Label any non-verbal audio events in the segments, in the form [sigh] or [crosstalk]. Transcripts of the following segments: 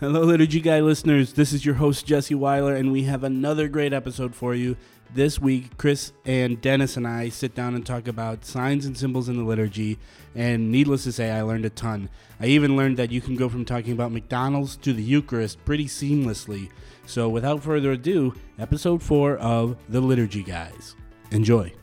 Hello, Liturgy Guy listeners. This is your host, Jesse Weiler, and we have another great episode for you. This week, Chris and Dennis and I sit down and talk about signs and symbols in the liturgy, and needless to say, I learned a ton. I even learned that you can go from talking about McDonald's to the Eucharist pretty seamlessly. So, without further ado, episode 4 of The Liturgy Guys. Enjoy.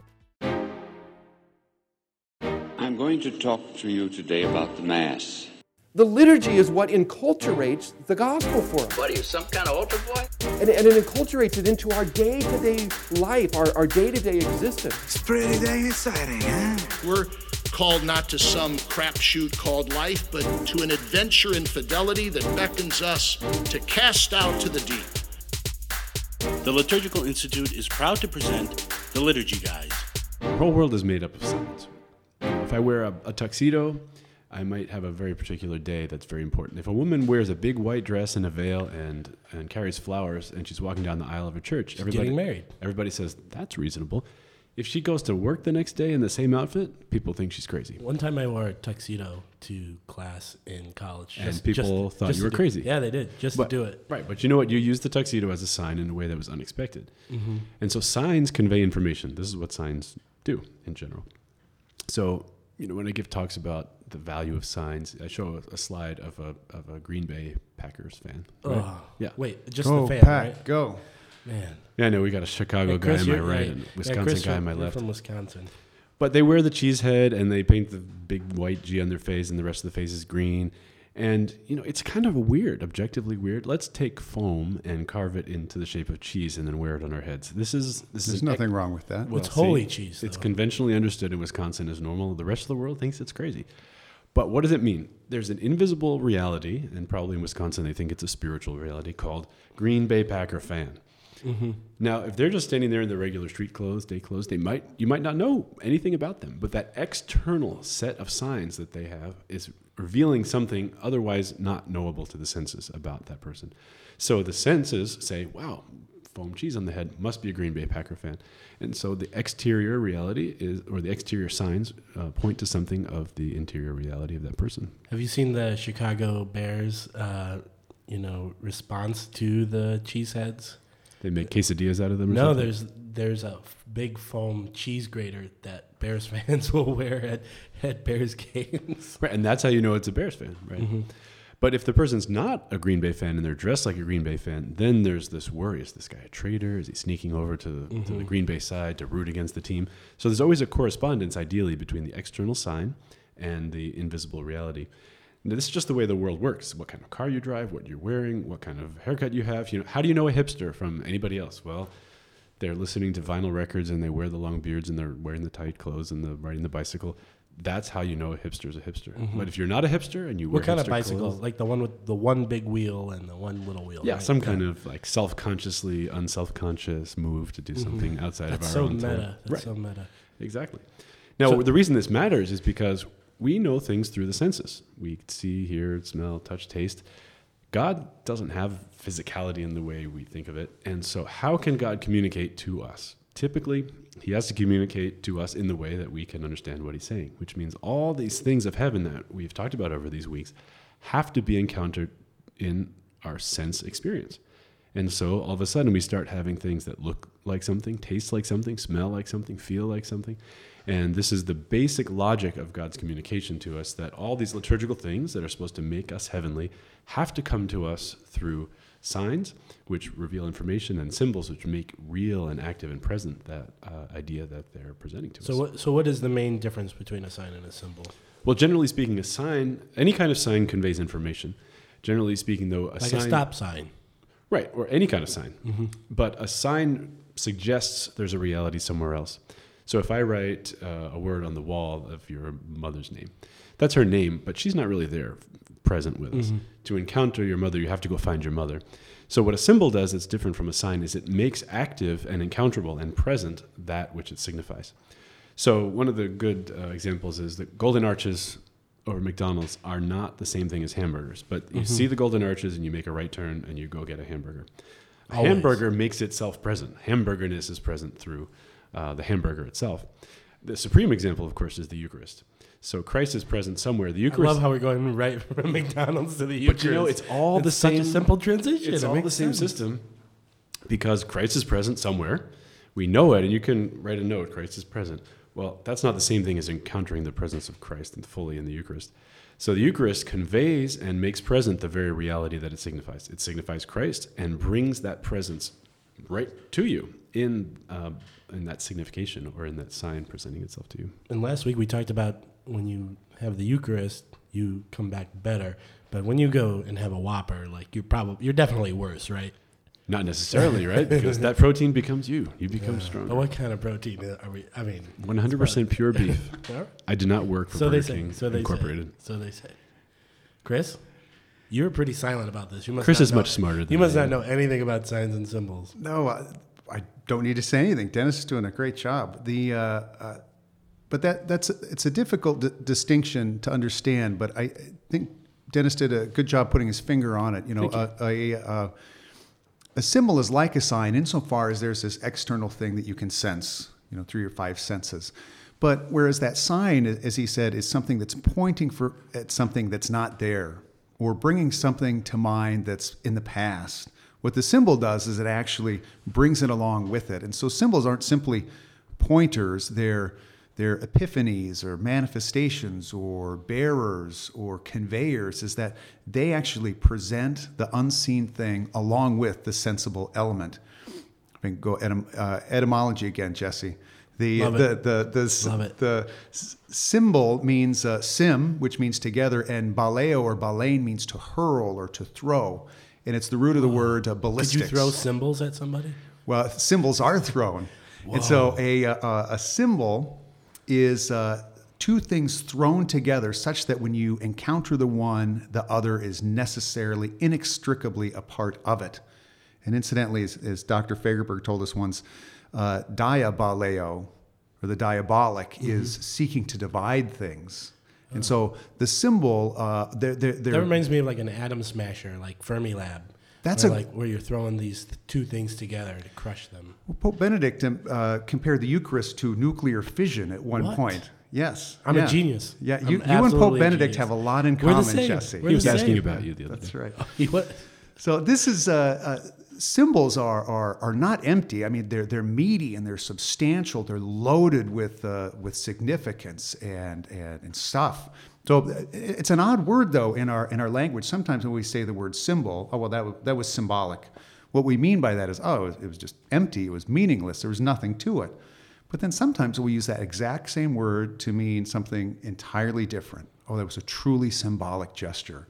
I'm going to talk to you today about the Mass. The liturgy is what enculturates the gospel for us. What are you, some kind of altar boy? And, and it enculturates it into our day to day life, our, our day to day existence. It's pretty dang exciting, huh? We're called not to some crapshoot called life, but to an adventure in fidelity that beckons us to cast out to the deep. The Liturgical Institute is proud to present The Liturgy Guys. Our whole world is made up of signs. If I wear a, a tuxedo, I might have a very particular day that's very important. If a woman wears a big white dress and a veil and, and carries flowers and she's walking down the aisle of a church, everybody, getting married. everybody says, that's reasonable. If she goes to work the next day in the same outfit, people think she's crazy. One time I wore a tuxedo to class in college. And people thought just you were crazy. Yeah, they did, just But- to do it. Right, but you know what? You use the tuxedo as a sign in a way that was unexpected. Mm-hmm. And so signs convey information. This is what signs do in general. So, you know, when I give talks about the value of signs, I show a, a slide of a, of a Green Bay Packers fan. right? Oh, Yeah. Wait, just Go, the fan, Pack, right? go. Man. Yeah, I know we got a Chicago Hey, guy Chris, on my you're- right yeah, and yeah, Wisconsin Chris, guy on from- my you're left. from Wisconsin. But they wear the cheese head and they paint the big white G on their face, and the rest of the face is green. And you know, it's kind of weird, objectively weird. Let's take foam and carve it into the shape of cheese, and then wear it on our heads. This is this There's is nothing wrong with that. What's see, holy cheese? It's conventionally understood in Wisconsin as normal. The rest of the world thinks it's crazy. But what does it mean? There's an invisible reality, and probably in Wisconsin they think it's a spiritual reality called Green Bay Packer fan. Mm-hmm. Now, if they're just standing there in their regular street clothes, day clothes, they might you might not know anything about them. But that external set of signs that they have is revealing something otherwise not knowable to the senses about that person. So the senses say, "Wow, foam cheese on the head must be a Green Bay Packer fan," and so the exterior reality is, or the exterior signs, uh, point to something of the interior reality of that person. Have you seen the Chicago Bears, uh, you know, response to the cheeseheads? They make quesadillas out of them. Or No, something? there's there's a big foam cheese grater that Bears [laughs] fans will wear at, at Bears games. Right, and that's how you know it's a Bears fan, right? Mm-hmm. But if the person's not a Green Bay fan and they're dressed like a Green Bay fan, then there's this worry: is this guy a traitor? Is he sneaking over to Mm-hmm. the Green Bay side to root against the team? So there's always a correspondence, ideally, between the external sign and the invisible reality. This is just the way the world works. What kind of car you drive, what you're wearing, what kind of haircut you have. You know, how do you know a hipster from anybody else? Well, they're listening to vinyl records and they wear the long beards and they're wearing the tight clothes and the riding the bicycle. That's how you know a hipster's a hipster. But if you're not a hipster and you wear Mm-hmm. What kind of bicycle? clothes- Like the one with the one big wheel and the one little wheel. yeah, right? some kind of like self-consciously, unself-conscious move to do something outside Mm-hmm. That's of so our own meta. time. That's right? so meta. Exactly. Now, So- the reason this matters is because we know things through the senses. We see, hear, smell, touch, taste. God doesn't have physicality in the way we think of it. And so, how can God communicate to us? Typically, He has to communicate to us in the way that we can understand what He's saying, which means all these things of heaven that we've talked about over these weeks have to be encountered in our sense experience. And so all of a sudden we start having things that look like something, taste like something, smell like something, feel like something. And this is the basic logic of God's communication to us that all these liturgical things that are supposed to make us heavenly have to come to us through signs, which reveal information, and symbols, which make real and active and present that uh, idea that they're presenting to So us. what? So what is the main difference between a sign and a symbol? well, generally speaking, a sign, any kind of sign conveys information. Generally speaking, though, a Like sign. a stop sign. Right, or any kind of sign. Mm-hmm. But a sign suggests there's a reality somewhere else. So if I write uh, a word on the wall of your mother's name, that's her name, but she's not really there, present with us. To encounter your mother, you have to go find your mother. So what a symbol does that's different from a sign is it makes active and encounterable and present that which it signifies. So one of the good uh, examples is that golden arches over McDonald's are not the same thing as hamburgers, but you see the golden arches and you make a right turn and you go get a hamburger. A Always. hamburger makes itself present. Hamburgerness is present through uh, the hamburger itself. The supreme example, of course, is the Eucharist. So Christ is present somewhere. The I Eucharist. love how we're going right from [laughs] McDonald's to the Eucharist. but you know, it's all the such same. a simple transition. It's It all the same sense. system because Christ is present somewhere. We know it, and you can write a note: Christ is present. Well, that's not the same thing as encountering the presence of Christ fully in the Eucharist. So the Eucharist conveys and makes present the very reality that it signifies. It signifies Christ and brings that presence right to you in uh, in that signification or in that sign presenting itself to you. And last week we talked about when you have the Eucharist, you come back better. But when you go and have a Whopper, like you're probably you're definitely worse, right? Not necessarily, right? [laughs] Because that protein becomes you. You become stronger. But what kind of protein are we? I mean, 100% pure [laughs] beef. I do not work for so they Burger say. King So they Incorporated. say. So they say. Chris, you're pretty silent about this. You must. Chris is know- much smarter than You must I not am. know anything about signs and symbols. No, I, I don't need to say anything. Dennis is doing a great job. The, uh, uh, but that that's it's a difficult d- distinction to understand. But I, I think Dennis did a good job putting his finger on it. You know, a, a, uh, a symbol is like a sign insofar as there's this external thing that you can sense. You know, through your five senses. But whereas that sign, as he said, is something that's pointing for at something that's not there, or bringing something to mind that's in the past. What the symbol does is it actually brings it along with it. And so symbols aren't simply pointers, they're, they're epiphanies or manifestations or bearers or conveyors, is that they actually present the unseen thing along with the sensible element. I mean, go etym- uh, etymology again, Jesse. The, the, the, the, s- Love it. the symbol means uh, sim, which means together, and baleo or balein means to hurl or to throw. And it's the root of the word uh, ballistics. you throw symbols at somebody? Well, symbols are thrown. And so a, uh, a symbol is uh, two things thrown together such that when you encounter the one, the other is necessarily, inextricably a part of it. And incidentally, as, as Dr. Fagerberg told us once, uh, diaboleo, or the diabolic, is seeking to divide things. And so the symbol, uh, they're, they're, they're, That reminds me of like an atom smasher, like Fermilab. That's where a- like where you're throwing these th- two things together to crush them. Pope Benedict uh, compared the Eucharist to nuclear fission at one What? point. Yes, I'm a genius. Yeah, you, you and Pope Benedict have a lot in common. Jesse. We're He was the asking about you the other That's day. right. [laughs] What? So this is uh, uh, symbols are, are are not empty. I mean, they're they're meaty and they're substantial. They're loaded with uh, with significance and, and and stuff. So uh, it's an odd word though in our in our language. Sometimes when we say the word symbol, oh well, that was, that was symbolic. What we mean by that is, oh, it was, just empty. It was meaningless. There was nothing to it. But then sometimes we use that exact same word to mean something entirely different. Oh, that was a truly symbolic gesture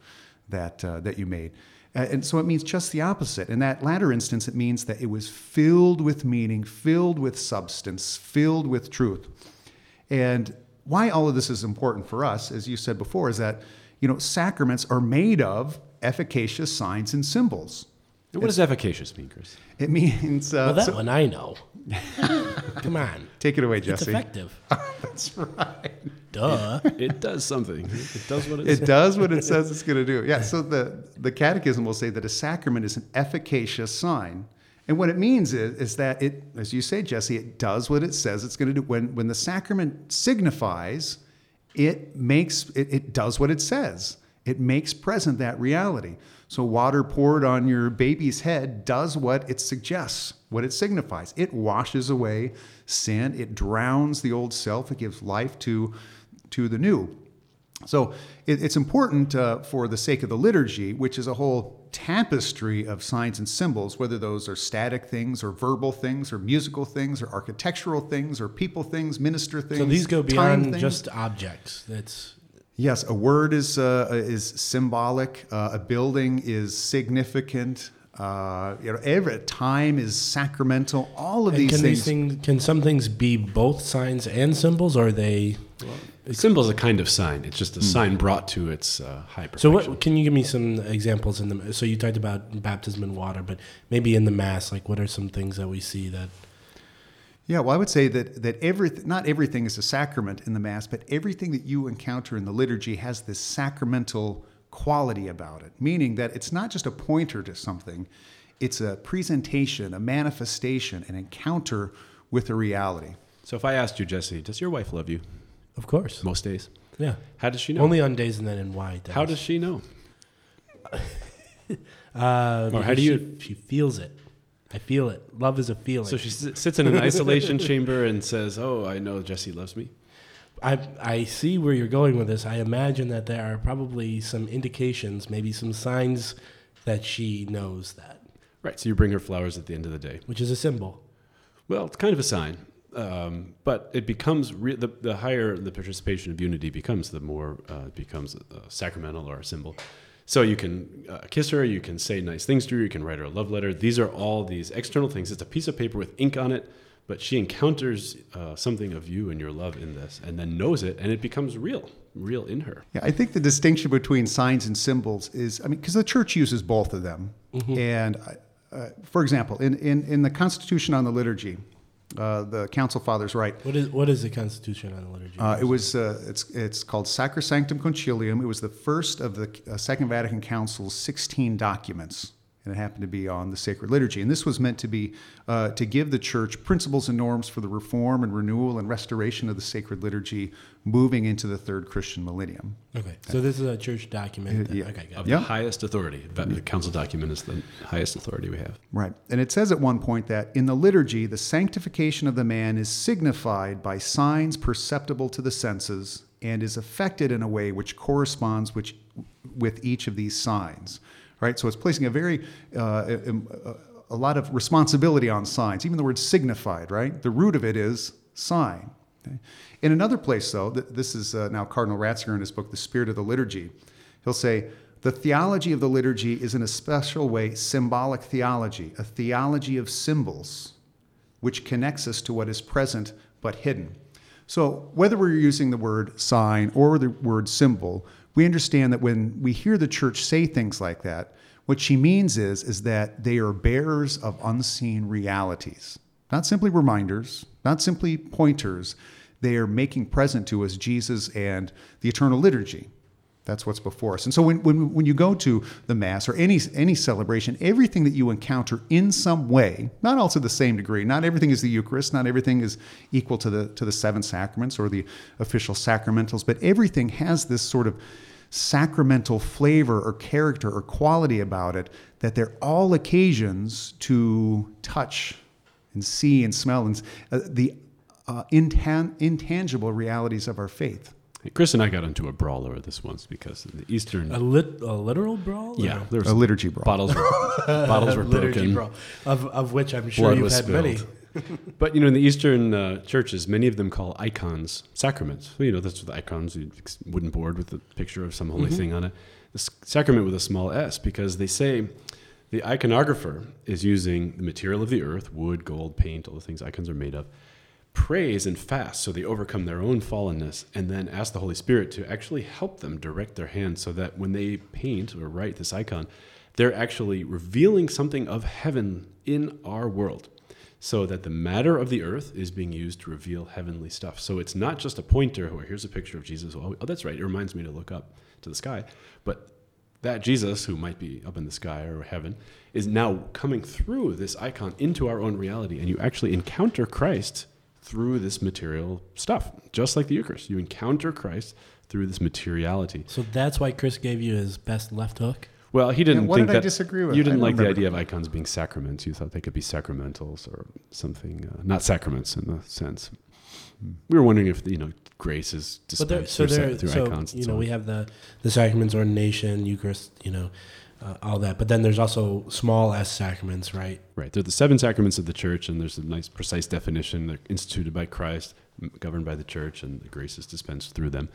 that uh, that you made. Uh, and so it means just the opposite. In that latter instance, it means that it was filled with meaning, filled with substance, filled with truth. And why all of this is important for us, as you said before, is that you know sacraments are made of efficacious signs and symbols. What does efficacious mean, Chris? It means uh, Well, that so- one I know. [laughs] Come on. take it away, Jesse. It's Jesse. effective. [laughs] That's right. Duh. It does something. It does what it, It does what it says it's going to do. [laughs] Yeah. So the the Catechism will say that a sacrament is an efficacious sign, and what it means is is that it, as you say, Jesse, it does what it says it's going to do. When when the sacrament signifies, it makes it, it does what it says. It makes present that reality. So water poured on your baby's head does what it suggests, what it signifies. It washes away sin. It drowns the old self. It gives life to to the new. So it, it's important uh, for the sake of the liturgy, which is a whole tapestry of signs and symbols, whether those are static things or verbal things or musical things or architectural things or people things, minister things. So these go beyond just objects. That's Yes, a word is uh, is symbolic. Uh, a building is significant. Uh, you know, every time is sacramental. All of and these can things. these things can some things be both signs and symbols, or are they? symbol is a kind of sign. It's just a sign brought to its uh, high So what? Can you give me some examples in the? So you talked about baptism in water, but maybe in the mass, like what are some things that we see that? Yeah, well, I would say that that every not everything is a sacrament in the mass, but everything that you encounter in the liturgy has this sacramental quality about it, meaning that it's not just a pointer to something; it's a presentation, a manifestation, an encounter with a reality. So if I asked you, Jesse, does your wife love you Of course. most days? Yeah. How does she know? Only on days and then in why. How does she know? Uh, [laughs] Or how do you- She, she feels it. I feel it. Love is a feeling. So she sits in an isolation [laughs] chamber and says, "Oh, I know Jesse loves me." I I see where you're going with this. I imagine that there are probably some indications, maybe some signs that she knows that, Right. So you bring her flowers at the end of the day. which is a symbol. Well, it's kind of a sign, um, but it becomes re- the the higher the participation of unity becomes, the more uh, it becomes a, sacramental or a symbol. So you can uh, kiss her, you can say nice things to her, you can write her a love letter. These are all these external things. It's a piece of paper with ink on it, but she encounters uh, something of you and your love in this, and then knows it, and it becomes real, real in her. Yeah, I think the distinction between signs and symbols is, I mean, because the church uses both of them. And uh, for example, in, in, in the Constitution on the Liturgy, uh, the Council Fathers write, What is what is the Constitution on the liturgy? uh, it was uh, it's it's called Sacrosanctum Concilium. It was the first of the uh, Second Vatican Council's 16 documents, and it happened to be on the sacred liturgy. And this was meant to be uh, to give the church principles and norms for the reform and renewal and restoration of the sacred liturgy, moving into the third Christian millennium. okay, so this is a church document. that- Yeah. Okay, got Of. Yeah. the highest authority. But The council document is the highest authority we have. Right. And it says at one point that in the liturgy, the sanctification of the man is signified by signs perceptible to the senses and is affected in a way which corresponds which, with each of these signs. Right? So it's placing a very, uh, um, a lot of responsibility on signs, even the word signified, right? The root of it is sign. Okay? In another place, though, th- this is uh, now Cardinal Ratzinger in his book, The Spirit of the Liturgy, he'll say, the theology of the liturgy is in a special way symbolic theology, a theology of symbols, which connects us to what is present but hidden. So, whether we're using the word sign or the word symbol, we understand that when we hear the church say things like that, what she means is, is that they are bearers of unseen realities, not simply reminders, not simply pointers. They are making present to us Jesus and the eternal liturgy. That's what's before us. And so when, when, when you go to the Mass or any, any celebration, everything that you encounter in some way, not all to the same degree, not everything is the Eucharist, not everything is equal to the, to the seven sacraments or the official sacramentals, but everything has this sort of sacramental flavor or character or quality about it that they're all occasions to touch and see and smell and uh, the uh, intan- intangible realities of our faith. Hey, Chris and I got into a brawl over this once because the Eastern. A, lit, a literal brawl? yeah, there was A liturgy brawl. bottles were, [laughs] bottles were liturgy broken. brawl, of, of which I'm sure Blood you've had spilled. many. [laughs] But you know, in the Eastern uh, churches, many of them call icons sacraments. So, you know, that's what the icons, wooden board with a picture of some holy thing on it. The sacrament with a small s, because they say the iconographer is using the material of the earth, wood, gold, paint, all the things icons are made of, prays and fast so they overcome their own fallenness, and then ask the Holy Spirit to actually help them direct their hands so that when they paint or write this icon, they're actually revealing something of heaven in our world so that the matter of the earth is being used to reveal heavenly stuff. So it's not just a pointer where here's a picture of Jesus. Oh, oh, that's right. It reminds me to look up to the sky. But that Jesus, who might be up in the sky or heaven, is now coming through this icon into our own reality. And you actually encounter Christ through this material stuff, just like the Eucharist. You encounter Christ through this materiality. So that's why Chris gave you his best left hook? Well, he didn't what think did I that disagree with? you didn't don't like the idea of icons being sacraments. You thought they could be sacramentals or something, uh, not sacraments in the sense. We were wondering if you know grace is But there, dispensed so through, there, through so icons. and you know, on. we have the the sacraments, ordination, Eucharist, you know, uh, all that. But then there's also small s sacraments, right? Right. They're the seven sacraments of the church, and there's a nice, precise definition. They're instituted by Christ, governed by the church, and the grace is dispensed through them.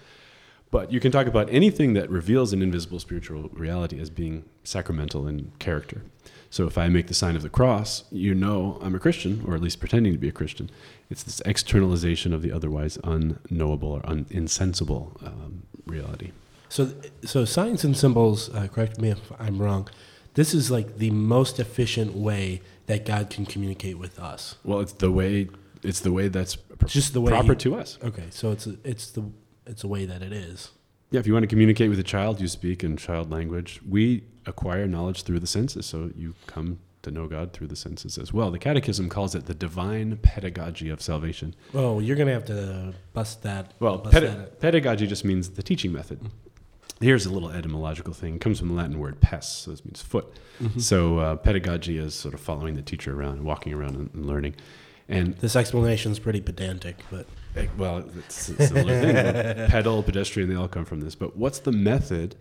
But you can talk about anything that reveals an invisible spiritual reality as being sacramental in character. So if I make the sign of the cross, you know I'm a Christian, or at least pretending to be a Christian. It's this externalization of the otherwise unknowable or un- insensible um, reality. So, so signs and symbols. Uh, correct me if I'm wrong. This is like the most efficient way that God can communicate with us. Well, it's the way. It's the way that's pr- Just the way proper he- to us. Okay, so it's it's the it's a way that it is. Yeah, if you want to communicate with a child, you speak in child language. We acquire knowledge through the senses. So you come to know God through the senses as well. The Catechism calls it the divine pedagogy of salvation. Oh, you're gonna have to bust that. Well, bust peda- that. pedagogy just means the teaching method. Here's a little etymological thing. It comes from the Latin word pes, so this means foot. So uh, pedagogy is sort of following the teacher around, walking around and, and learning. And This explanation is pretty pedantic, but Eh, Well, it's a similar thing. [laughs] Pedal, pedestrian, they all come from this. But what's the method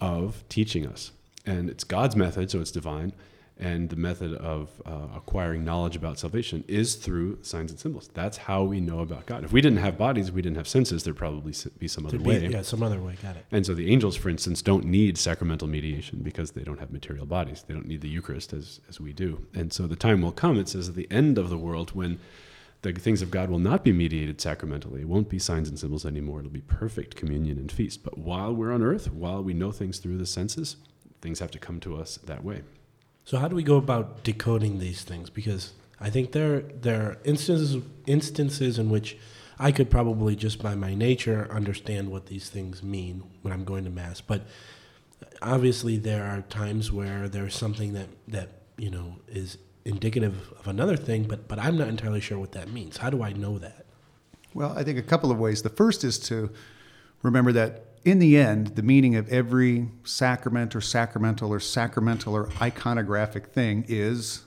of teaching us? And it's God's method, so it's divine. And the method of uh, acquiring knowledge about salvation is through signs and symbols. That's how we know about God. If we didn't have bodies, we didn't have senses, there'd probably be some other be, way. yeah, some other way. Got it. And so the angels, for instance, don't need sacramental mediation because they don't have material bodies. They don't need the Eucharist as, as we do. And so the time will come, it says, at the end of the world when the things of God will not be mediated sacramentally. It won't be signs and symbols anymore. It'll be perfect communion and feast. But while we're on earth, while we know things through the senses, things have to come to us that way. So how do we go about decoding these things? Because I think there there are instances instances in which I could probably just by my nature understand what these things mean when I'm going to mass. But obviously there are times where there's something that that you know is indicative of another thing, but but I'm not entirely sure what that means. How do I know that? Well, I think a couple of ways. The first is to remember that in the end, the meaning of every sacrament or sacramental or sacramental or iconographic thing is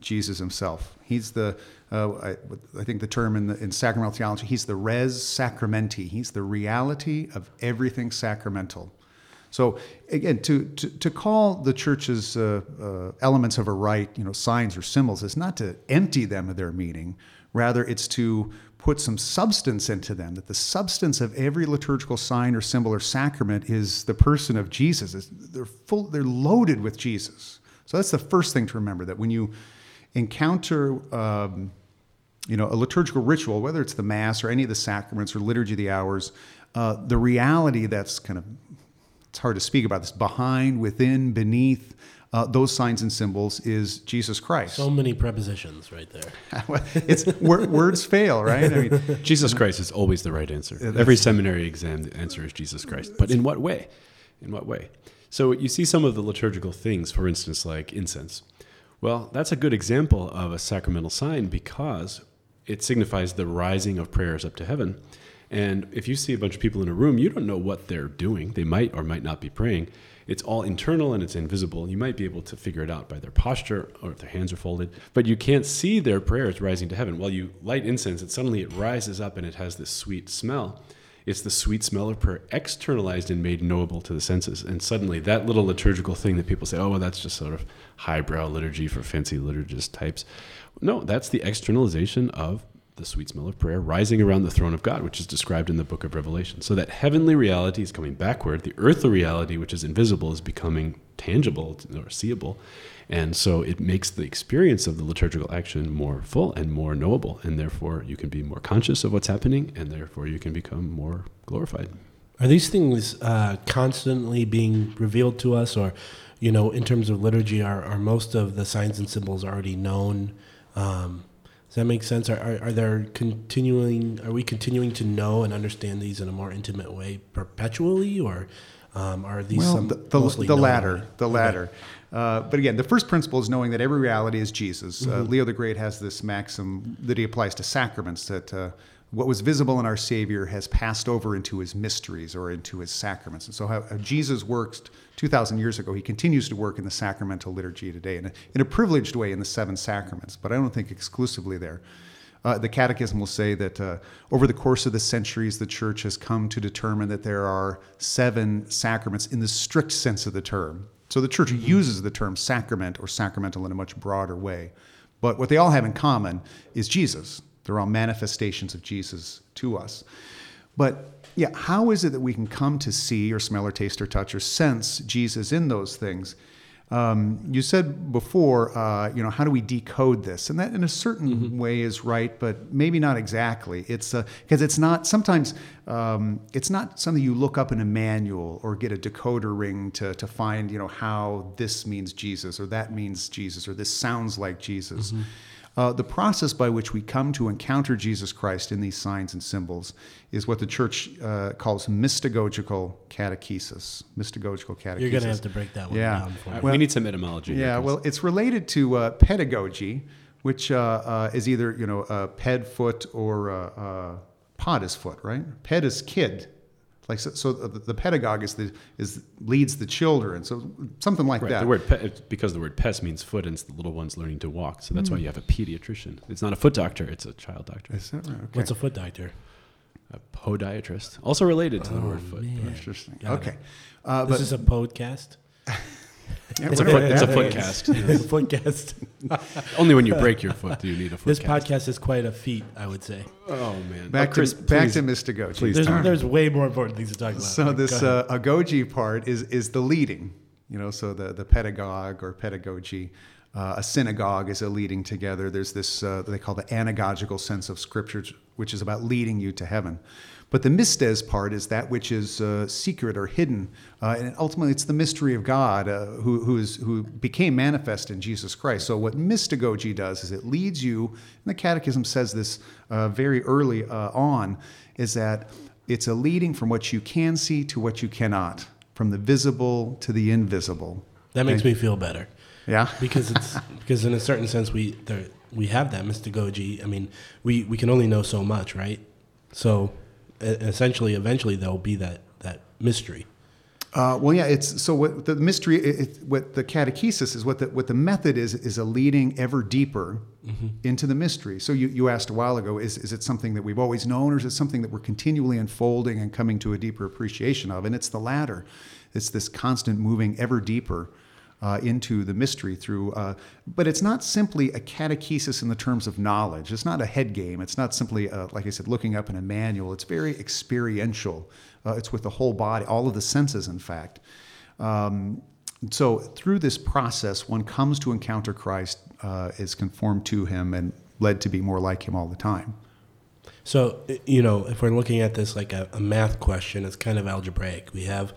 Jesus himself. He's the, uh, I, I think the term in, the, in sacramental theology, he's the res sacramenti. He's the reality of everything sacramental. So again, to, to, to call the church's uh, uh, elements of a rite, you know, signs or symbols, is not to empty them of their meaning. Rather, it's to put some substance into them. That the substance of every liturgical sign or symbol or sacrament is the person of Jesus. It's- they're full. They're loaded with Jesus. So that's the first thing to remember. That when you encounter um, you know, a liturgical ritual, whether it's the Mass or any of the sacraments or liturgy of the hours, uh, the reality that's kind of, it's hard to speak about this, behind, within, beneath uh, those signs and symbols is Jesus Christ. So many prepositions right there. [laughs] it's words fail, right? I mean, [laughs] Jesus Christ is always the right answer. Every seminary exam, the answer is Jesus Christ. But in what way? In what way? So you see some of the liturgical things, for instance, like incense. Well, that's a good example of a sacramental sign because it signifies the rising of prayers up to heaven. And if you see a bunch of people in a room, you don't know what they're doing. They might or might not be praying. It's all internal and it's invisible. You might be able to figure it out by their posture or if their hands are folded, but you can't see their prayers rising to heaven. While you light incense, it suddenly it rises up and it has this sweet smell. It's the sweet smell of prayer externalized and made knowable to the senses. And suddenly that little liturgical thing that people say, oh, well, that's just sort of highbrow liturgy for fancy liturgist types. No, that's the externalization of the sweet smell of prayer rising around the throne of God, which is described in the book of Revelation. So that heavenly reality is coming backward. The earthly reality, which is invisible, is becoming tangible or seeable. And so it makes the experience of the liturgical action more full and more knowable. And therefore, you can be more conscious of what's happening, and therefore, you can become more glorified. Are these things uh, constantly being revealed to us, or, you know, in terms of liturgy, are, are most of the signs and symbols already known? Um, does that make sense? Are, are, are there continuing? Are we continuing to know and understand these in a more intimate way perpetually, or um, are these well, some the, the, the latter, the Okay. latter. Uh, but again, the first principle is knowing that every reality is Jesus. Uh, Mm-hmm. Leo the Great has this maxim that he applies to sacraments that uh, what was visible in our Savior has passed over into his mysteries or into his sacraments. And so, how, Jesus worked 2,000 years ago, he continues to work in the sacramental liturgy today in a, in a privileged way in the seven sacraments, but I don't think exclusively there. Uh, the Catechism will say that uh, over the course of the centuries, the Church has come to determine that there are seven sacraments in the strict sense of the term. So the Church uses the term sacrament or sacramental in a much broader way. But what they all have in common is Jesus. They're all manifestations of Jesus to us. But yeah, how is it that we can come to see or smell or taste or touch or sense Jesus in those things? Um, you said before, uh, you know, how do we decode this? And that, in a certain way, is right, but maybe not exactly. It's because it's not. Sometimes um, it's not something you look up in a manual or get a decoder ring to to find, you know, how this means Jesus or that means Jesus or this sounds like Jesus. Uh, the process by which we come to encounter Jesus Christ in these signs and symbols is what the church uh, calls mystagogical catechesis. Mystagogical catechesis. You're going to have to break that one Yeah. down for me. we need some etymology. Yeah, Chris. well, it's related to uh, pedagogy, which uh, uh, is either you know uh, ped foot or uh, uh, pod is foot, right? Ped is kid, like so. so the, the pedagogue is the is leads the children, so something like Right, that. the word pe- because the word pes means foot, and it's the little ones learning to walk. So that's Hmm. why you have a pediatrician. It's not a foot doctor; it's a child doctor, Is that right? Okay. What's a foot doctor? a podiatrist, also related to the word foot. Interesting. Got okay. Uh, This but is a podcast. [laughs] yeah, It's a whatever foot, it's a foot cast. It's [laughs] a podcast. [laughs] Only when you break your foot do you need a foot This cast. podcast is quite a feat, I would say. Oh man, Back Oh, Chris, to back please. to mystagogy. please There's, talk. there's way more important things to talk about. So Go this ahead. uh, agogy part is is the leading, you know. So the the pedagogue or pedagogy, uh, a synagogue is a leading together. There's this uh, they call the anagogical sense of scripture, which is about leading you to heaven. But the mystes part is that which is uh, secret or hidden, uh, and ultimately it's the mystery of God uh, who who is who became manifest in Jesus Christ. So what mystagogy does is it leads you, and the Catechism says this uh, very early uh, on, is that it's a leading from what you can see to what you cannot, from the visible to the invisible. that makes me feel better. Yeah. [laughs] because it's because in a certain sense we there we have that mystagogy. I mean, we we can only know so much, right? So essentially, eventually there will be that that mystery. Uh, well, yeah. It's so what the mystery, it, it, what the catechesis is, what the what the method is, is a leading ever deeper into the mystery. So you, you asked a while ago, is is it something that we've always known, or is it something that we're continually unfolding and coming to a deeper appreciation of? And it's the latter. It's this constant moving ever deeper. Uh, into the mystery through, uh, but it's not simply a catechesis in the terms of knowledge. It's not a head game. It's not simply, uh, like I said, looking up in a manual. It's very experiential. Uh, it's with the whole body, all of the senses, in fact. Um, so through this process, one comes to encounter Christ, uh, is conformed to Him, and led to be more like Him all the time. So you know, if we're looking at this like a, a math question, it's kind of algebraic. We have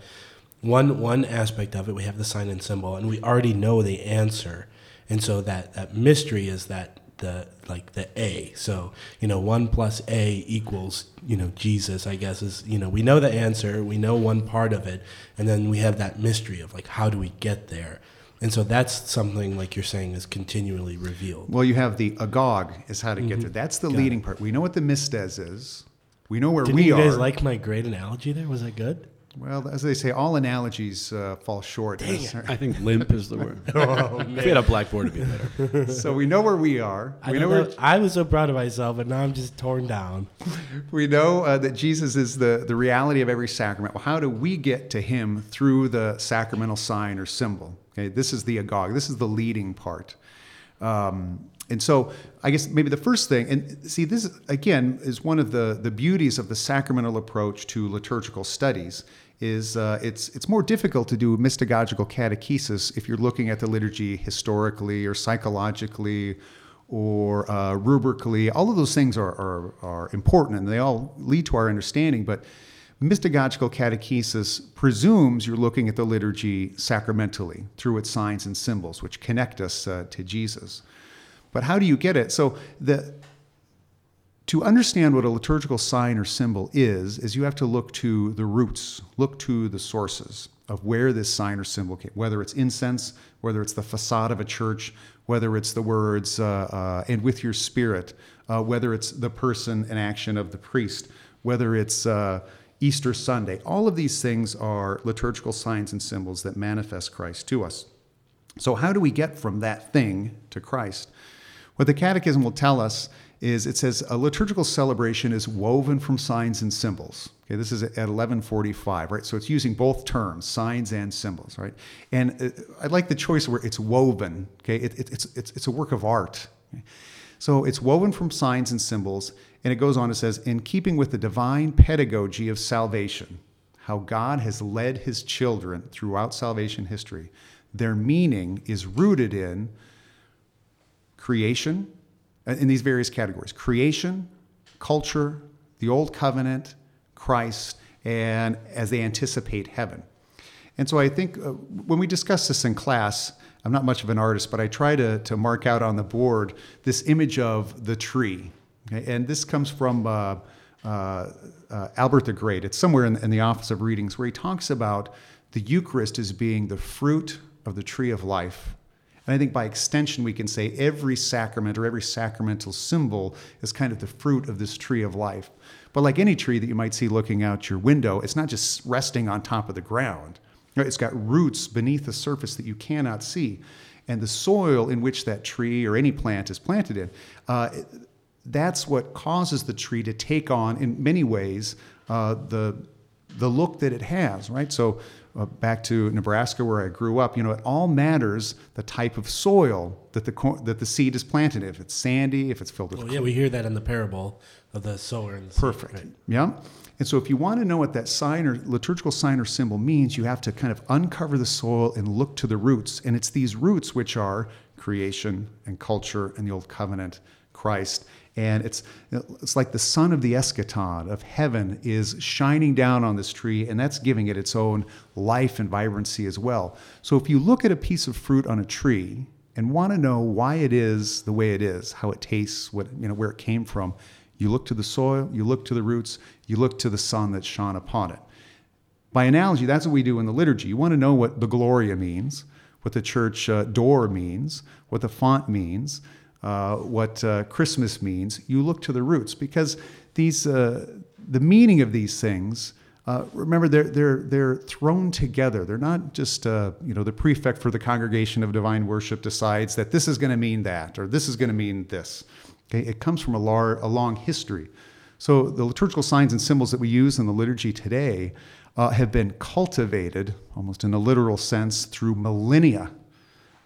one one aspect of it. We have the sign and symbol, and we already know the answer. And so that that mystery is that the like the A. So you know, one plus A equals you know Jesus. I guess is you know we know the answer. We know one part of it, and then we have that mystery of like how do we get there. And so that's something like you're saying is continually revealed. Well, you have the agog is how to get there. Mm-hmm. That's the leading part. We know what the mystes is. We know where Didn't we you guys are. like my great analogy there? Was that good? Well, as they say, all analogies uh, fall short. I think limp is the word. [laughs] if we had a blackboard, it'd be better. [laughs] so we know where we are. I, know know where, I was so proud of myself, but now I'm just torn down. [laughs] we know uh, that Jesus is the, the reality of every sacrament. Well, how do we get to him through the sacramental sign or symbol? Okay, this is the agog. This is the leading part. Um, and so I guess maybe the first thing, and see, this again is one of the, the beauties of the sacramental approach to liturgical studies. Is uh, it's it's more difficult to do mystagogical catechesis if you're looking at the liturgy historically or psychologically or uh, rubrically. All of those things are, are, are important and they all lead to our understanding. But mystagogical catechesis presumes you're looking at the liturgy sacramentally through its signs and symbols, which connect us uh, to Jesus. But how do you get it? So the to understand what a liturgical sign or symbol is, is you have to look to the roots, look to the sources of where this sign or symbol came, whether it's incense, whether it's the facade of a church, whether it's the words, uh, uh, and with your spirit, uh, whether it's the person and action of the priest, whether it's uh, Easter Sunday. All of these things are liturgical signs and symbols that manifest Christ to us. So, how do we get from that thing to Christ? What the Catechism will tell us is it says a liturgical celebration is woven from signs and symbols. Okay, this is at 1145, right? So it's using both terms, signs and symbols, right? And uh, I like the choice where it's woven. Okay, it, it, it's, it's it's a work of art. So it's woven from signs and symbols, and it goes on. It says, in keeping with the divine pedagogy of salvation, how God has led His children throughout salvation history, their meaning is rooted in creation, in these various categories creation, culture, the old covenant, Christ, and as they anticipate heaven. And so I think uh, when we discuss this in class, I'm not much of an artist, but I try to, to mark out on the board this image of the tree. Okay? And this comes from uh, uh, uh, Albert the Great. It's somewhere in, in the Office of Readings where he talks about the Eucharist as being the fruit of the tree of life. And I think by extension, we can say every sacrament or every sacramental symbol is kind of the fruit of this tree of life. But like any tree that you might see looking out your window, it's not just resting on top of the ground. It's got roots beneath the surface that you cannot see. And the soil in which that tree or any plant is planted in, uh, that's what causes the tree to take on, in many ways, uh, the, the look that it has, right? So uh, back to Nebraska where I grew up, you know, it all matters the type of soil that the that the seed is planted. in. If it's sandy, if it's filled with Well, yeah, we hear that in the parable of the sower and the seed, perfect, right? yeah. And so, if you want to know what that sign or liturgical sign or symbol means, you have to kind of uncover the soil and look to the roots. And it's these roots which are creation and culture and the old covenant, Christ. And it's it's like the sun of the eschaton of heaven is shining down on this tree, and that's giving it its own life and vibrancy as well. So if you look at a piece of fruit on a tree and want to know why it is the way it is, how it tastes, what you know, where it came from, you look to the soil, you look to the roots, you look to the sun that shone upon it. By analogy, that's what we do in the liturgy. You want to know what the Gloria means, what the church uh, door means, what the font means, uh, what uh, Christmas means. You look to the roots because these, uh, the meaning of these things. Uh, remember, they're they're they're thrown together. They're not just uh, you know the prefect for the congregation of divine worship decides that this is going to mean that or this is going to mean this. Okay, it comes from a, lar- a long history. So the liturgical signs and symbols that we use in the liturgy today uh, have been cultivated, almost in a literal sense, through millennia,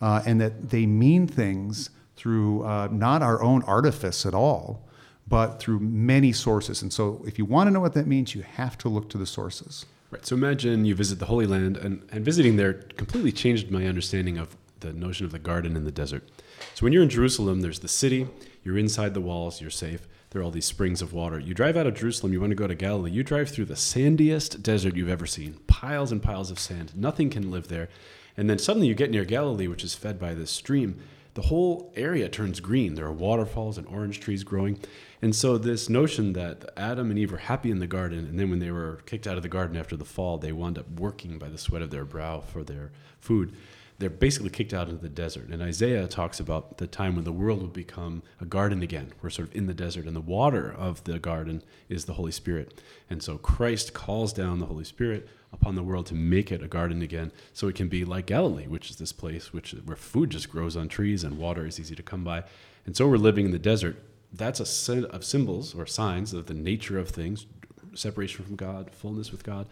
and that they mean things through uh, not our own artifice at all, but through many sources. And so, if you want to know what that means, you have to look to the sources. Right. So imagine you visit the Holy Land, and, and visiting there completely changed my understanding of the notion of the garden in the desert. So when you're in Jerusalem, there's the city, you're inside the walls, you're safe. There are all these springs of water. You drive out of Jerusalem, you want to go to Galilee, you drive through the sandiest desert you've ever seen. Piles and piles of sand. Nothing can live there. And then suddenly you get near Galilee, which is fed by this stream. The whole area turns green. There are waterfalls and orange trees growing. And so, this notion that Adam and Eve were happy in the garden, and then when they were kicked out of the garden after the fall, they wound up working by the sweat of their brow for their food. They're basically kicked out into the desert. And Isaiah talks about the time when the world will become a garden again. We're sort of in the desert, and the water of the garden is the Holy Spirit. And so, Christ calls down the Holy Spirit upon the world to make it a garden again so it can be like Galilee, which is this place which where food just grows on trees and water is easy to come by. And so we're living in the desert. That's a set of symbols or signs of the nature of things, separation from God, fullness with God.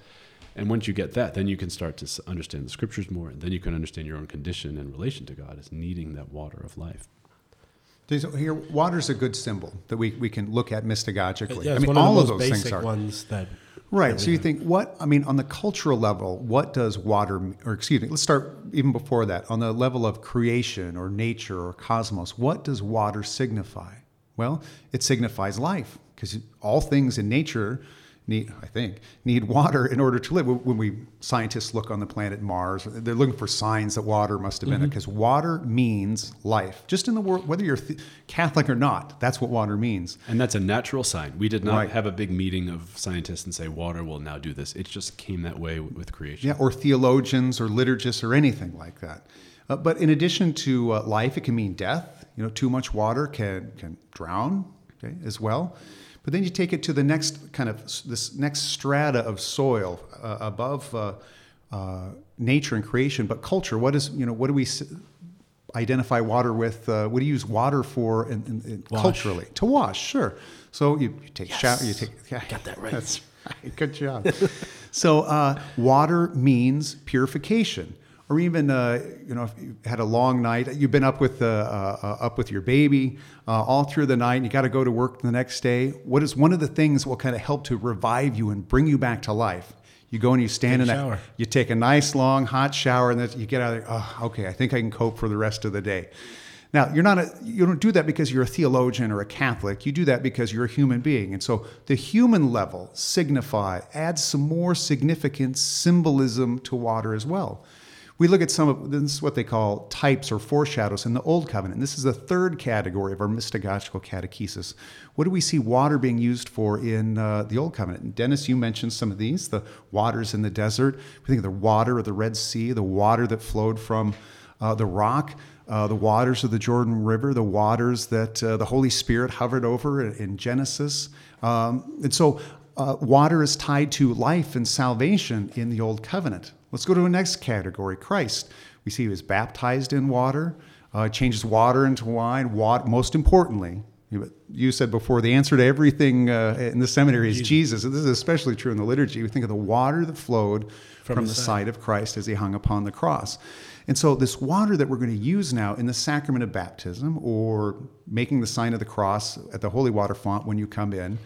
And once you get that, then you can start to understand the scriptures more, and then you can understand your own condition and relation to God as needing that water of life. So here, water's a good symbol that we, we can look at mystagogically. Yeah, I mean, one all of of those most things are. ones that. Right. that So you have. think what I mean on the cultural level, what does water or excuse me, let's start even before that. On the level of creation or nature or cosmos, what does water signify? Well, it signifies life because all things in nature need I think need water in order to live. When we scientists look on the planet Mars, they're looking for signs that water must have been Mm-hmm. it because water means life. Just in the world whether you're th- Catholic or not, that's what water means. And that's a natural sign. We did not Right. have a big meeting of scientists and say water will now do this. It just came that way with creation. Yeah, or theologians or liturgists or anything like that. Uh, but in addition to uh, life, it can mean death. You know, too much water can can drown okay, as well. But then you take it to the next kind of this next strata of soil uh, above uh, uh, nature and creation, but culture. What is you know what do we s- identify water with? Uh, what do you use water for in, in, in culturally? To wash, sure. So you, you take a shower. You take [laughs] yeah, Got that right. That's right. Good job. so uh, water means purification, or even uh, you know if you had a long night, you've been up with uh, uh, up with your baby uh, all through the night, and you got to go to work the next day. What is one of the things that will kind of help to revive you and bring you back to life? You go and you stand Take a in shower. that. You take a nice long hot shower, and then you get out of there. Oh, okay, I think I can cope for the rest of the day. Now, you're not a, you don't do that because you're a theologian or a Catholic. You do that because you're a human being. And so the human level signify adds some more significant symbolism to water as well. We look at some of this is what they call types or foreshadows in the Old Covenant. This is the third category of our mystagogical catechesis. What do we see water being used for in uh, the Old Covenant? And Dennis, you mentioned some of these the waters in the desert. We think of the water of the Red Sea, the water that flowed from uh, the rock. Uh, the waters of the Jordan River, the waters that uh, the Holy Spirit hovered over in Genesis. Um, and so uh, water is tied to life and salvation in the Old Covenant. Let's go to the next category Christ. We see he was baptized in water, uh, changes water into wine. Water, most importantly, you said before, the answer to everything uh, in the seminary is Jesus. Jesus. This is especially true in the liturgy. We think of the water that flowed from, from the, the side of Christ as he hung upon the cross. And so, this water that we're going to use now in the sacrament of baptism or making the sign of the cross at the holy water font when you come in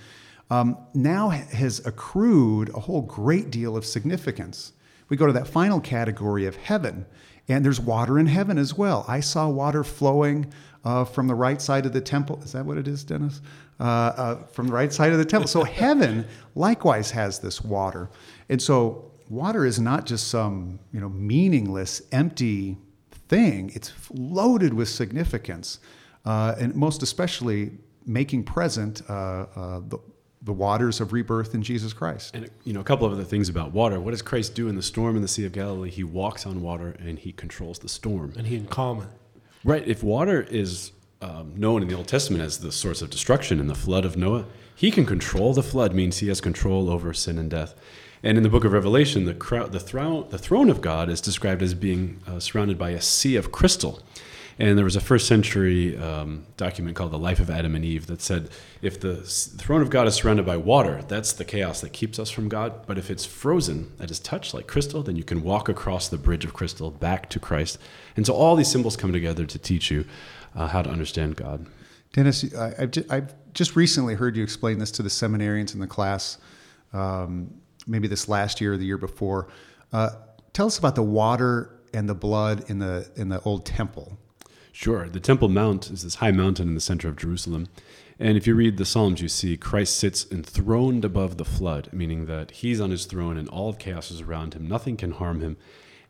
um, now has accrued a whole great deal of significance. We go to that final category of heaven, and there's water in heaven as well. I saw water flowing uh, from the right side of the temple. Is that what it is, Dennis? Uh, uh, from the right side of the temple. So [laughs] heaven likewise has this water, and so water is not just some you know meaningless, empty thing. It's loaded with significance, uh, and most especially making present uh, uh, the the waters of rebirth in Jesus Christ. And you know, a couple of other things about water. What does Christ do in the storm in the Sea of Galilee? He walks on water and he controls the storm. And he can calm it. Right. If water is um, known in the Old Testament as the source of destruction in the flood of Noah, he can control the flood. Means he has control over sin and death. And in the book of Revelation, the, crowd, the, throne, the throne of God is described as being uh, surrounded by a sea of crystal. And there was a first century um, document called The Life of Adam and Eve that said if the throne of God is surrounded by water, that's the chaos that keeps us from God. But if it's frozen at his touch, like crystal, then you can walk across the bridge of crystal back to Christ. And so all these symbols come together to teach you uh, how to understand God. Dennis, I, have just, recently heard you explain this to the seminarians in the class, um, maybe this last year or the year before. Uh, tell us about the water and the blood in the in the old temple. Sure. The Temple Mount is this high mountain in the center of Jerusalem. And if you read the Psalms, you see Christ sits enthroned above the flood, meaning that he's on his throne and all of chaos is around him. Nothing can harm him.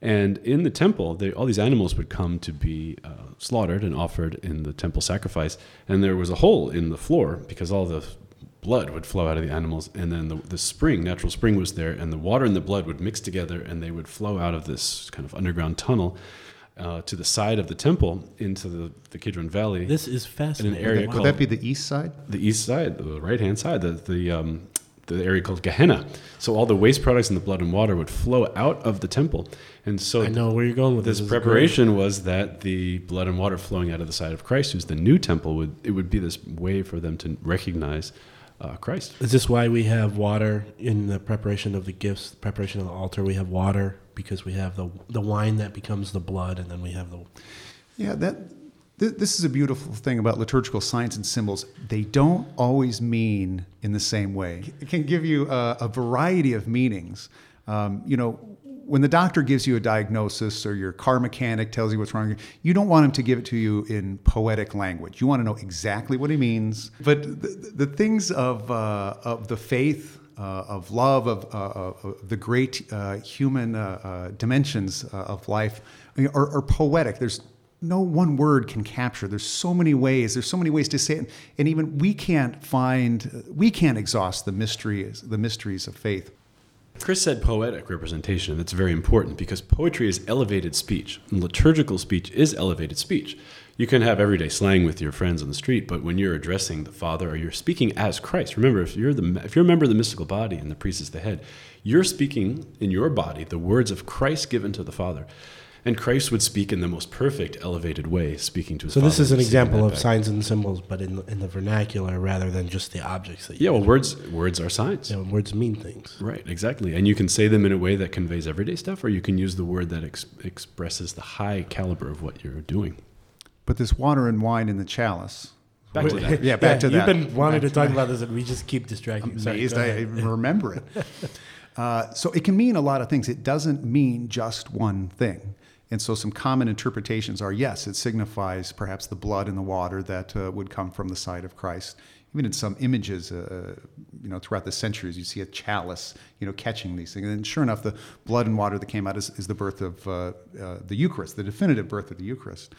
And in the temple, they, all these animals would come to be uh, slaughtered and offered in the temple sacrifice. And there was a hole in the floor because all the blood would flow out of the animals. And then the, the spring, natural spring, was there, and the water and the blood would mix together and they would flow out of this kind of underground tunnel uh, to the side of the temple into the, the Kidron Valley. This is fascinating. In an area Would called that be the east side? the east side, the right hand side, the the um, the area called Gehenna. So all the waste products and the blood and water would flow out of the temple. And so I know where you're going with this. this. preparation was that the blood and water flowing out of the side of Christ, who's the new temple, would it would be this way for them to recognize uh, Christ. Is this why we have water in the preparation of the gifts, the preparation of the altar? We have water because we have the the wine that becomes the blood, and then we have the. Yeah, that th- this is a beautiful thing about liturgical signs and symbols. They don't always mean in the same way. It can give you a, a variety of meanings. Um, you know, when the doctor gives you a diagnosis or your car mechanic tells you what's wrong, you don't want him to give it to you in poetic language. You want to know exactly what he means. But the, the things of, uh, of the faith, of love, of, uh, of the great uh, human uh, uh, dimensions of life are, are, poetic. There's no one word can capture. There's so many ways. There's so many ways to say it, and even we can't find, we can't exhaust the mysteries, the mysteries of faith. Chris said poetic representation. That's very important because poetry is elevated speech, and liturgical speech is elevated speech. You can have everyday slang with your friends on the street, but when you're addressing the Father or you're speaking as Christ, remember if you're the if you're a member of the mystical body and the priest is the head, you're speaking in your body the words of Christ given to the Father. And Christ would speak in the most perfect, elevated way, speaking to his. So this is an example of back. signs and symbols, but in in the vernacular rather than just the objects that. You yeah, well, words words are signs. Yeah, words mean things. Right, exactly, and you can say them in a way that conveys everyday stuff, or you can use the word that ex- expresses the high caliber of what you're doing. But this water and wine in the chalice. Back to that. Yeah, back yeah, to you've that. been wanting Back to talk about this, and we just keep distracting. I'm Sorry, amazed go I ahead. even remember it. [laughs] Uh, so it can mean a lot of things. It doesn't mean just one thing. And so some common interpretations are yes, it signifies perhaps the blood and the water that uh, would come from the side of Christ. Even in some images, uh, you know, throughout the centuries, you see a chalice, you know, catching these things. And sure enough, the blood and water that came out is, is the birth of uh, uh, the Eucharist, the definitive birth of the Eucharist.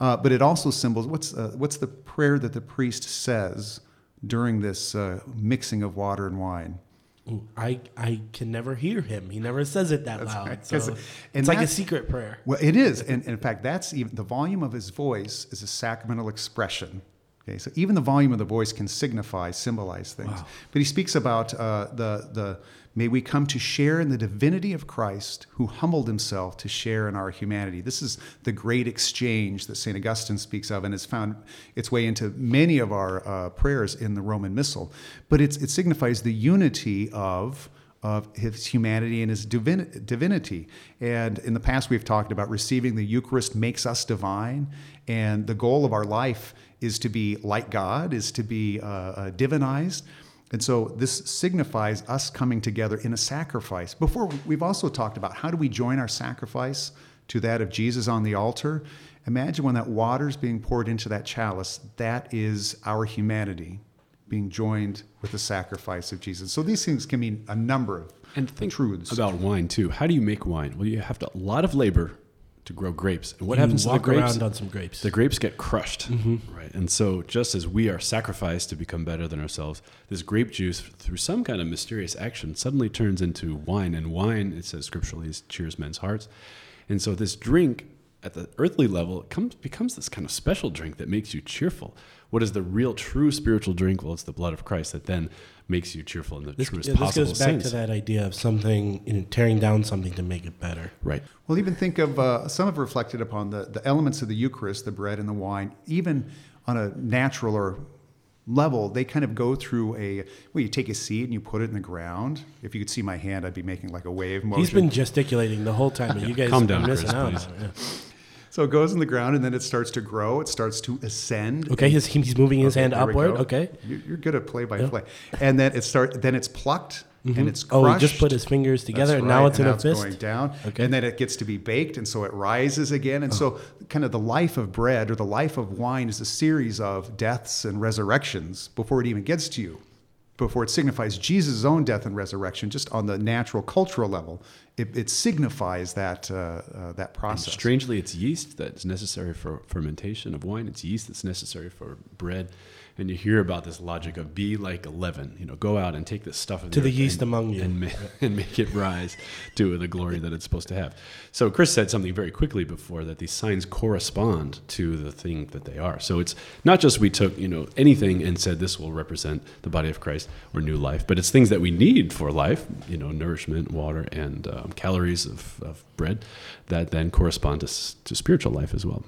Uh, but it also symbols what's uh, what's the prayer that the priest says during this uh, mixing of water and wine. Ooh, I I can never hear him. He never says it that loud. right. So it's like a secret prayer. Well, it is, and, and in fact, that's even the volume of his voice is a sacramental expression. Okay, so even the volume of the voice can signify, symbolize things. But he speaks about uh, the the may we come to share in the divinity of Christ, who humbled himself to share in our humanity. This is the great exchange that Saint Augustine speaks of, and has found its way into many of our uh, prayers in the Roman Missal. But it signifies the unity of of his humanity and his divin- divinity. And in the past, we've talked about receiving the Eucharist makes us divine. And the goal of our life is to be like God, is to be uh, uh, divinized. And so this signifies us coming together in a sacrifice. Before, we've also talked about how do we join our sacrifice to that of Jesus on the altar. Imagine when that water's being poured into that chalice, that is our humanity being joined with the sacrifice of Jesus. So these things can mean a number of And think truths. about wine too. How do you make wine? Well, you have to, a lot of labor to grow grapes. And what You happens to the grapes? around on some grapes. The grapes get crushed, mm-hmm. right? And so, just as we are sacrificed to become better than ourselves, this grape juice, through some kind of mysterious action, suddenly turns into wine. And wine, it says scripturally, cheers men's hearts. And so, this drink at the earthly level comes becomes this kind of special drink that makes you cheerful. What is the real, true spiritual drink? Well, it's the blood of Christ that then makes you cheerful in the this, truest yeah, this possible goes back sense. to that idea of something, you know, tearing down something to make it better. Right. Well, even think of uh, some have reflected upon the, the elements of the Eucharist, the bread and the wine, even on a natural or level, they kind of go through a well, you take a seed and you put it in the ground. If you could see my hand, I'd be making like a wave motion. He's been gesticulating the whole time, and you [laughs] guys Calm are down, missing Chris, out. please. yeah. So it goes in the ground and then it starts to grow. It starts to ascend. Okay, he's, he's moving his Okay, hand upward. Okay. You- You're good at play by play. And then it start. Then it's plucked and it's crushed. Oh, he just put his fingers together, That's and now right, it's in and a now it's fist. going down, Okay. Oh. and then it gets to be baked, and so it rises again. And so, oh. kind of the life of bread or the life of wine is a series of deaths and resurrections before it even gets to you, before it signifies Jesus' own death and resurrection. Just on the natural cultural level, it, it signifies that uh, uh, that And process. strangely, it's yeast that's necessary for fermentation of wine. It's yeast that's necessary for bread. And you hear about this logic of be like leaven. You know, go out and take this stuff To the yeast and, among you. and, ma- [laughs] and make it rise to the glory that it's supposed to have. So Chris said something very quickly before that these signs correspond to the thing that they are. So it's not just we took you know anything and said this will represent the body of Christ or new life, but it's things that we need for life. You know, nourishment, water, and um, calories of, of bread that then correspond to, to spiritual life as well.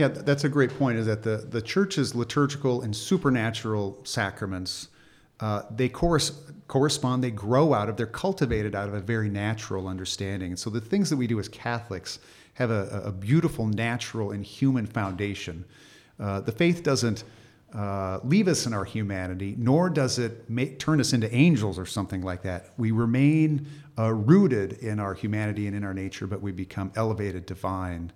Yeah, that's a great point. Is that the the church's liturgical and supernatural sacraments uh, they corres- correspond, they grow out of, they're cultivated out of a very natural understanding. And so the things that we do as Catholics have a, a beautiful natural and human foundation. Uh, the faith doesn't uh, leave us in our humanity, nor does it make, turn us into angels or something like that. We remain uh, rooted in our humanity and in our nature, but we become elevated, divine,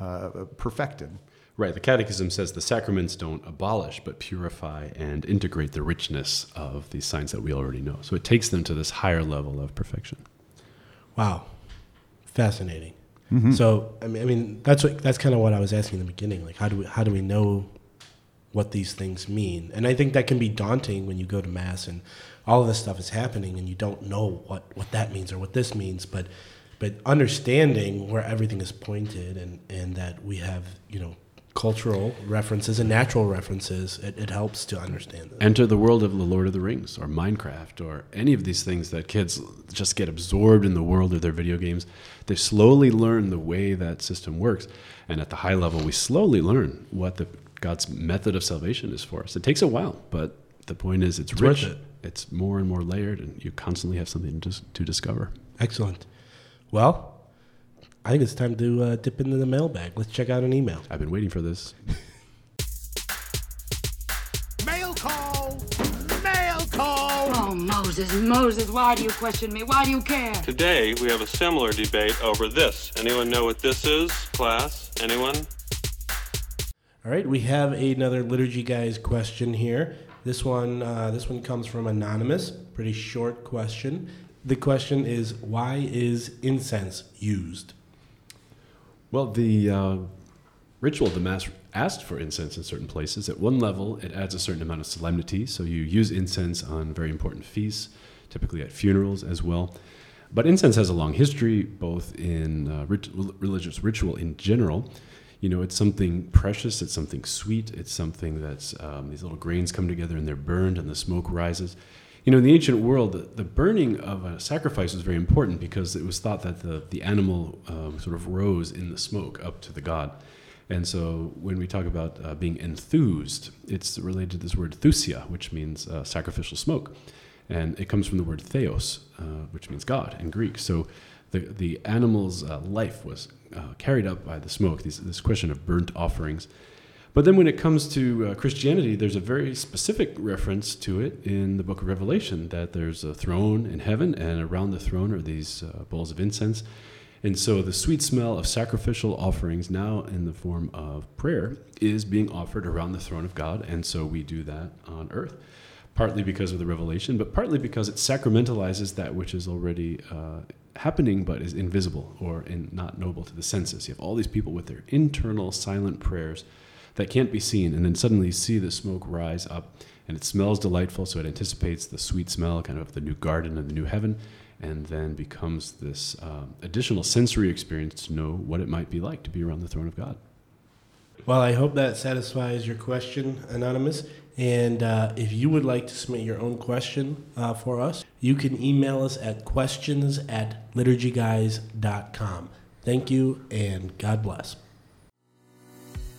uh, perfected. Right. The Catechism says the sacraments don't abolish, but purify and integrate the richness of these signs that we already know. So it takes them to this higher level of perfection. Wow, fascinating. So I mean, I mean that's what that's kind of what I was asking in the beginning. Like, how do we how do we know what these things mean? And I think that can be daunting when you go to mass and all of this stuff is happening and you don't know what what that means or what this means. But but understanding where everything is pointed and and that we have you know cultural references and natural references, it, it helps to understand this. Enter the world of The Lord of the Rings or Minecraft or any of these things that kids just get absorbed in the world of their video games. They slowly learn the way that system works. And at the high level, we slowly learn what the God's method of salvation is for us. It takes a while, but the point is it's, It's rich. it. It's more and more layered, and you constantly have something to, to discover. Excellent. Well, I think it's time to uh, dip into the mailbag. Let's check out an email. I've been waiting for this. [laughs] Mail call! Mail call! Oh, Moses, Moses, why do you question me? Why do you care? Today, we have a similar debate over this. Anyone know what this is, class? Anyone? All right, we have another liturgy guys question here. This one, uh, this one comes from anonymous. Pretty short question. The question is, why is incense used? Well, the uh, ritual of the Mass asked for incense in certain places. At one level, it adds a certain amount of solemnity, so you use incense on very important feasts, typically at funerals as well. But incense has a long history, both in uh, rit- religious ritual in general. You know, it's something precious, it's something sweet, it's something that's um, these little grains come together and they're burned and the smoke rises. You know, in the ancient world, the, the burning of a sacrifice was very important because it was thought that the, the animal um, sort of rose in the smoke up to the god. And so when we talk about uh, being enthused, it's related to this word thusia, which means uh, sacrificial smoke. And it comes from the word theos, uh, which means God in Greek. So the, the animal's uh, life was uh, carried up by the smoke, this, this question of burnt offerings. But then when it comes to uh, Christianity, there's a very specific reference to it in the book of Revelation that there's a throne in heaven, and around the throne are these uh, bowls of incense. And so the sweet smell of sacrificial offerings, now in the form of prayer, is being offered around the throne of God. And so we do that on earth, partly because of the revelation, but partly because it sacramentalizes that which is already uh, happening but is invisible or in, not knowable to the senses. You have all these people with their internal silent prayers that can't be seen, and then suddenly you see the smoke rise up, and it smells delightful, so it anticipates the sweet smell, kind of the new garden and the new heaven, and then becomes this um, additional sensory experience to know what it might be like to be around the throne of God. Well, I hope that satisfies your question, Anonymous. And uh, if you would like to submit your own question uh, for us, you can email us at questions at liturgyguys.com. Thank you, and God bless.